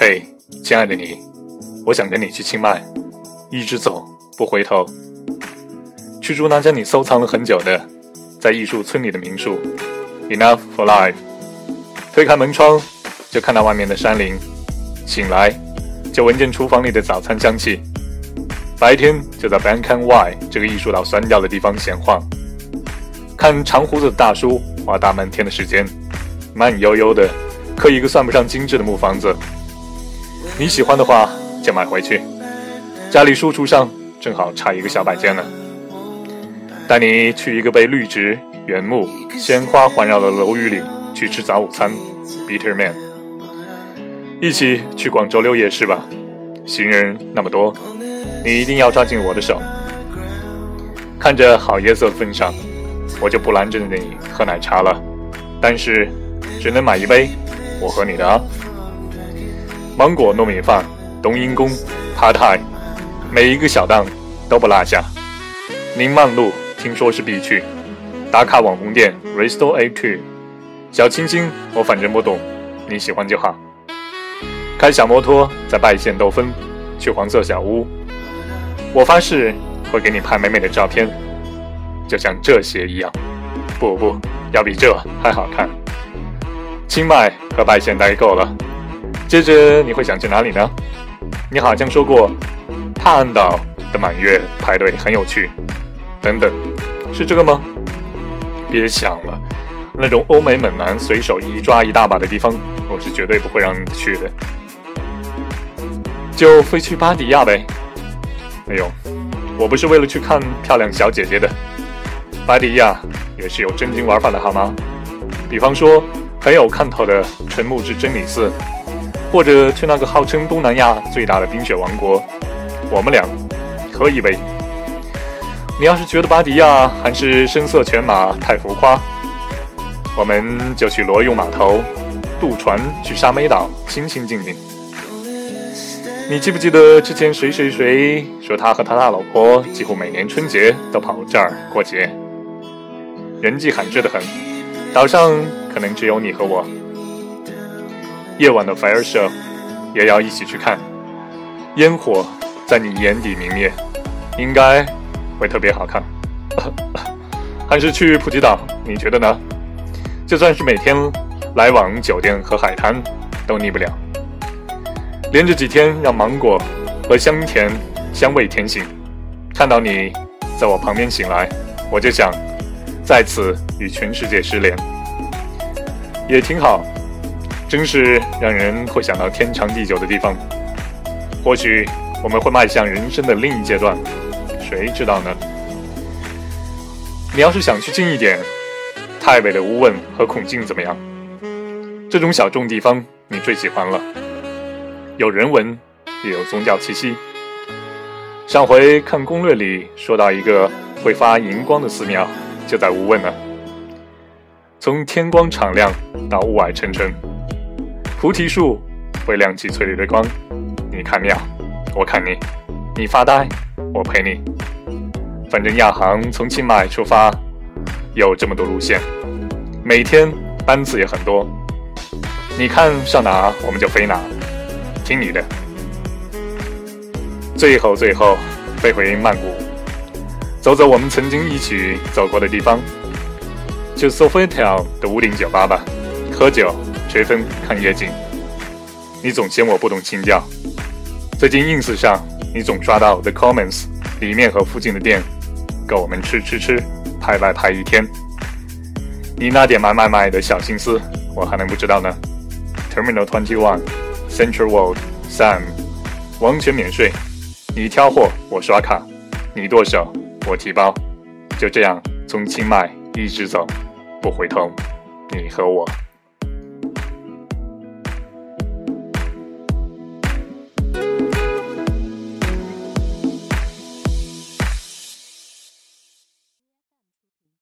嘿，亲爱的你，我想跟你去清迈，一直走不回头，去住那家你收藏了很久的，在艺术村里的民宿，Enough for Life。推开门窗，就看到外面的山林，醒来就闻见厨房里的早餐香气。白天就在 Bankan Y 这个艺术岛酸掉的地方闲晃，看长胡子的大叔花大半天的时间，慢悠悠的刻一个算不上精致的木房子。你喜欢的话就买回去，家里书橱上正好差一个小摆件呢。带你去一个被绿植、原木、鲜花环绕的楼宇里去吃早午餐，Bitter Man。一起去广州六夜市吧，行人那么多。你一定要抓紧我的手，看着好夜色的份上，我就不拦着你喝奶茶了，但是只能买一杯，我和你的啊。芒果糯米饭、冬阴功、帕泰，每一个小档都不落下。宁曼路听说是必去，打卡网红店 Resto A Two。小清新我反正不懂，你喜欢就好。开小摩托在拜县兜风，去黄色小屋。我发誓会给你拍美美的照片，就像这些一样。不不，要比这还好看。清迈和拜县待够了，接着你会想去哪里呢？你好像说过，帕岸岛的满月排队很有趣。等等，是这个吗？别想了，那种欧美猛男随手一抓一大把的地方，我是绝对不会让你去的。就飞去巴迪亚呗。哎呦，我不是为了去看漂亮小姐姐的，巴迪亚也是有真经玩法的好吗？比方说很有看头的纯木质真理寺，或者去那个号称东南亚最大的冰雪王国，我们俩喝一杯。你要是觉得巴迪亚还是声色犬马太浮夸，我们就去罗永码头渡船去沙美岛，清清静静。你记不记得之前谁谁谁说他和他大老婆几乎每年春节都跑这儿过节？人迹罕至的很，岛上可能只有你和我。夜晚的 fire show 也要一起去看，烟火在你眼底明灭，应该会特别好看。还是去普吉岛，你觉得呢？就算是每天来往酒店和海滩，都腻不了。连着几天，让芒果和香甜香味甜醒。看到你在我旁边醒来，我就想再次与全世界失联，也挺好。真是让人会想到天长地久的地方。或许我们会迈向人生的另一阶段，谁知道呢？你要是想去近一点，太北的乌汶和孔敬怎么样？这种小众地方你最喜欢了。有人文，也有宗教气息。上回看攻略里说到一个会发荧光的寺庙，就在乌汶呢。从天光敞亮到雾霭沉沉，菩提树会亮起翠绿的光。你看庙，我看你，你发呆，我陪你。反正亚航从清迈出发，有这么多路线，每天班次也很多。你看上哪，我们就飞哪。听你的，最后最后飞回曼谷，走走我们曾经一起走过的地方，去 Sofitel 的屋顶酒吧吧，喝酒、吹风、看夜景。你总嫌我不懂情调，最近 ins 上你总刷到 The comments 里面和附近的店，够我们吃吃吃、拍拍拍一天。你那点买买买的小心思，我还能不知道呢？Terminal Twenty One。Central World Sam，完全免税，你挑货我刷卡，你剁手我提包，就这样从清迈一直走，不回头，你和我。